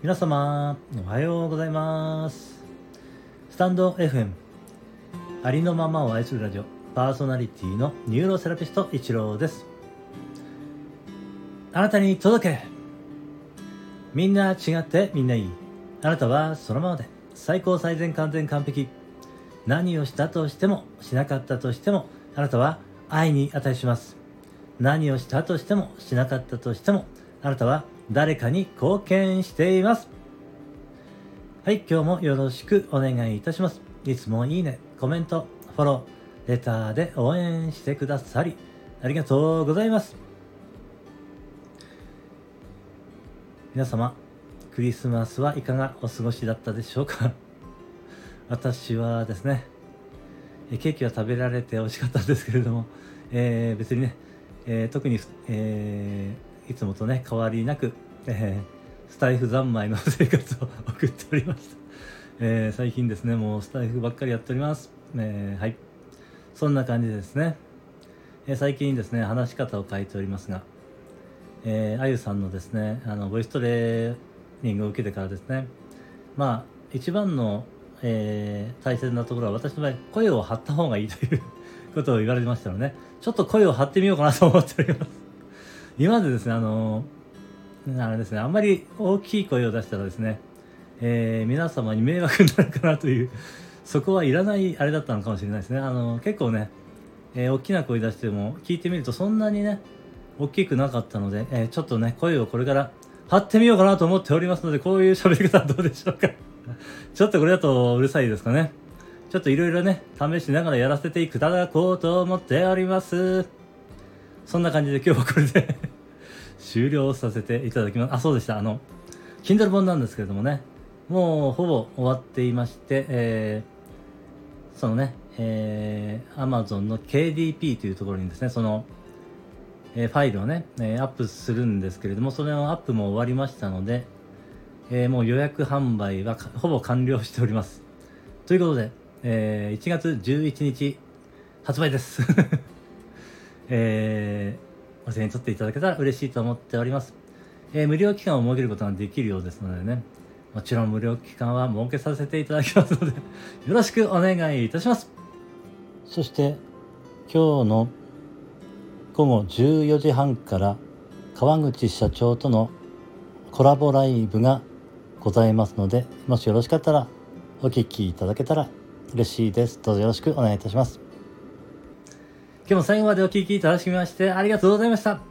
皆様おはようございます。スタンド FM ありのままを愛するラジオパーソナリティのニューロセラピスト一郎です。あなたに届け。みんな違ってみんないい。あなたはそのままで。最高最善完全完璧。何をしたとしてもしなかったとしてもあなたは愛に値します。何をしたとしてもしなかったとしてもあなたは誰かに貢献しています。はい今日もよろしくお願いいたします。いつもいいねコメントフォローレターで応援してくださりありがとうございます。皆様クリスマスはいかがお過ごしだったでしょうか？私はですねケーキは食べられて美味しかったんですけれども、えー、別にね、えー、特に、えー、いつもとね変わりなく、えスタイフ三昧の生活を送っておりました、え最近ですねもうスタイフばっかりやっております、えはい。そんな感じですね、え最近ですね話し方を変えておりますがえー、あゆさんのですねあのボイストレーニングを受けてからですねまあ一番の、えー、大切なところは私の場合声を張った方がいいという ことを言われましたので、ね、ちょっと声を張ってみようかなと思っております。今までですねあのあれですねあんまり大きい声を出したらですね、えー、皆様に迷惑になるかなというそこはいらないあれだったのかもしれないですねあの結構ね、えー、大きな声出しても聞いてみるとそんなにね大きくなかったので、えー、ちょっとね、声をこれから張ってみようかなと思っておりますので、こういう喋り方はどうでしょうか。ちょっとこれだとうるさいですかね。ちょっといろいろね、試しながらやらせていただこうと思っております。そんな感じで今日はこれで終了させていただきます。あ、そうでした。あの、Kindle 本なんですけれどもね、もうほぼ終わっていまして、えー、そのね、えー、Amazon の KDP というところにですね、その、えファイルをね、えアップするんですけれども、それのアップも終わりましたので、えもう予約販売はほぼ完了しております。ということで、え1月11日発売です。えー、お手に取っていただけたら嬉しいと思っております。えー、無料期間を設けることができるようですのでね、もちろん無料期間は設けさせていただきますので よろしくお願いいたします。そして、今日の午後14時半から川口社長とのコラボライブがございますのでもしよろしかったらお聞きいただけたら嬉しいですどうぞよろしくお願いいたします今日も最後までお聴きいただきましてありがとうございました。今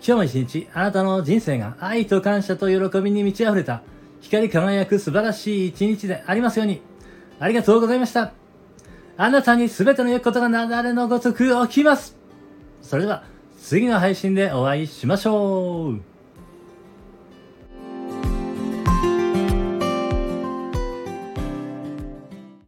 日も一日あなたの人生が愛と感謝と喜びに満ち溢れた光り輝く素晴らしい一日でありますようにありがとうございました。あなたに全ての良きことがなだれのごとく起きます。それでは次の配信でお会いしましょう。